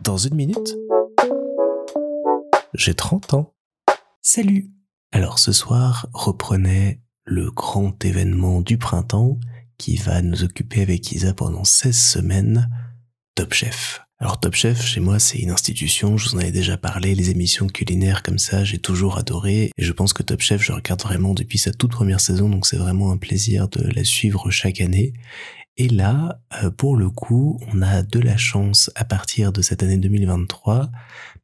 Dans une minute, j'ai 30 ans. Salut Alors ce soir reprenait le grand événement du printemps qui va nous occuper avec Isa pendant 16 semaines, Top Chef. Alors Top Chef, chez moi, c'est une institution, je vous en avais déjà parlé, les émissions culinaires comme ça, j'ai toujours adoré, et je pense que Top Chef, je regarde vraiment depuis sa toute première saison, donc c'est vraiment un plaisir de la suivre chaque année. Et là, euh, pour le coup, on a de la chance à partir de cette année 2023,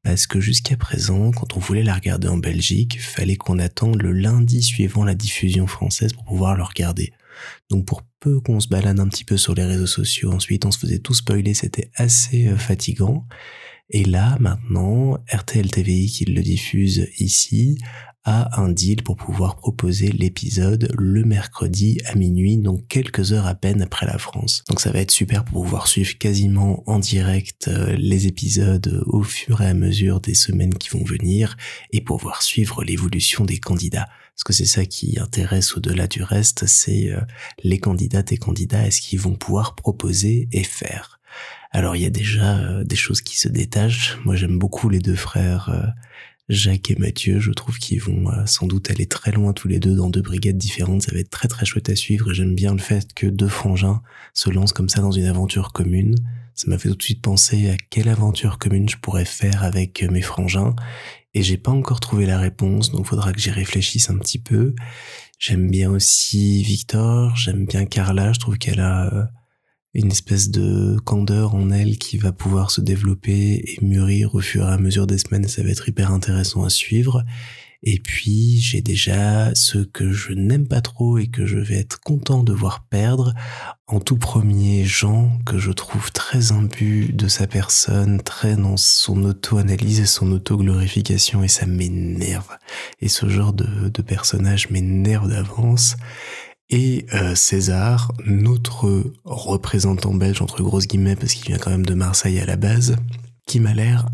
parce que jusqu'à présent, quand on voulait la regarder en Belgique, fallait qu'on attende le lundi suivant la diffusion française pour pouvoir le regarder. Donc pour peu qu'on se balade un petit peu sur les réseaux sociaux, ensuite on se faisait tout spoiler, c'était assez euh, fatigant. Et là, maintenant, RTL TVI qui le diffuse ici a un deal pour pouvoir proposer l'épisode le mercredi à minuit, donc quelques heures à peine après la France. Donc ça va être super pour pouvoir suivre quasiment en direct euh, les épisodes au fur et à mesure des semaines qui vont venir et pouvoir suivre l'évolution des candidats parce que c'est ça qui intéresse au-delà du reste, c'est euh, les candidates et candidats, est-ce qu'ils vont pouvoir proposer et faire. Alors il y a déjà euh, des choses qui se détachent. Moi j'aime beaucoup les deux frères Jacques et Mathieu. Je trouve qu'ils vont sans doute aller très loin tous les deux dans deux brigades différentes. Ça va être très très chouette à suivre j'aime bien le fait que deux frangins se lancent comme ça dans une aventure commune. Ça m'a fait tout de suite penser à quelle aventure commune je pourrais faire avec mes frangins et j'ai pas encore trouvé la réponse, donc faudra que j'y réfléchisse un petit peu. J'aime bien aussi Victor, j'aime bien Carla, je trouve qu'elle a euh, une espèce de candeur en elle qui va pouvoir se développer et mûrir au fur et à mesure des semaines, ça va être hyper intéressant à suivre. Et puis j'ai déjà ceux que je n'aime pas trop et que je vais être content de voir perdre. En tout premier, Jean, que je trouve très imbu de sa personne, très dans son auto-analyse et son auto-glorification, et ça m'énerve. Et ce genre de, de personnage m'énerve d'avance. Et euh, César, notre représentant belge entre grosses guillemets, parce qu'il vient quand même de Marseille à la base, qui m'a l'air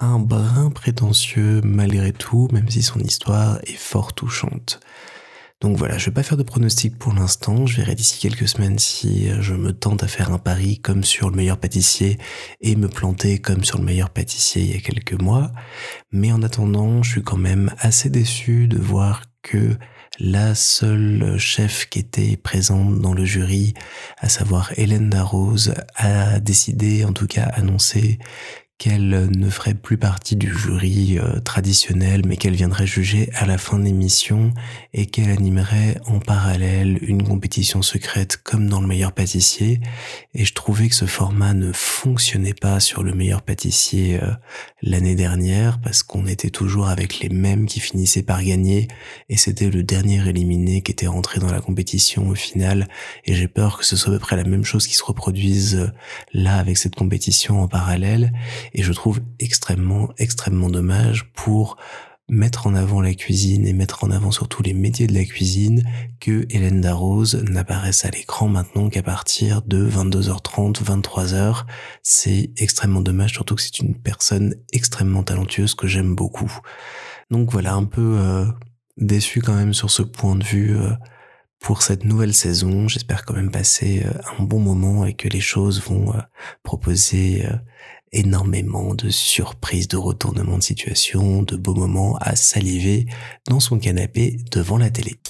un brin prétentieux malgré tout, même si son histoire est fort touchante. Donc voilà, je vais pas faire de pronostic pour l'instant, je verrai d'ici quelques semaines si je me tente à faire un pari comme sur le meilleur pâtissier et me planter comme sur le meilleur pâtissier il y a quelques mois. Mais en attendant, je suis quand même assez déçu de voir que la seule chef qui était présente dans le jury, à savoir Hélène Darroze, a décidé, en tout cas annoncé, qu'elle ne ferait plus partie du jury euh, traditionnel, mais qu'elle viendrait juger à la fin de l'émission et qu'elle animerait en parallèle une compétition secrète comme dans le meilleur pâtissier. Et je trouvais que ce format ne fonctionnait pas sur le meilleur pâtissier euh, l'année dernière parce qu'on était toujours avec les mêmes qui finissaient par gagner et c'était le dernier éliminé qui était rentré dans la compétition au final. Et j'ai peur que ce soit à peu près la même chose qui se reproduise euh, là avec cette compétition en parallèle et je trouve extrêmement, extrêmement dommage pour mettre en avant la cuisine et mettre en avant surtout les métiers de la cuisine que Hélène Darroze n'apparaisse à l'écran maintenant qu'à partir de 22h30, 23h. C'est extrêmement dommage, surtout que c'est une personne extrêmement talentueuse que j'aime beaucoup. Donc voilà, un peu euh, déçu quand même sur ce point de vue euh, pour cette nouvelle saison. J'espère quand même passer euh, un bon moment et que les choses vont proposer énormément de surprises, de retournements de situation, de beaux moments à saliver dans son canapé devant la télé.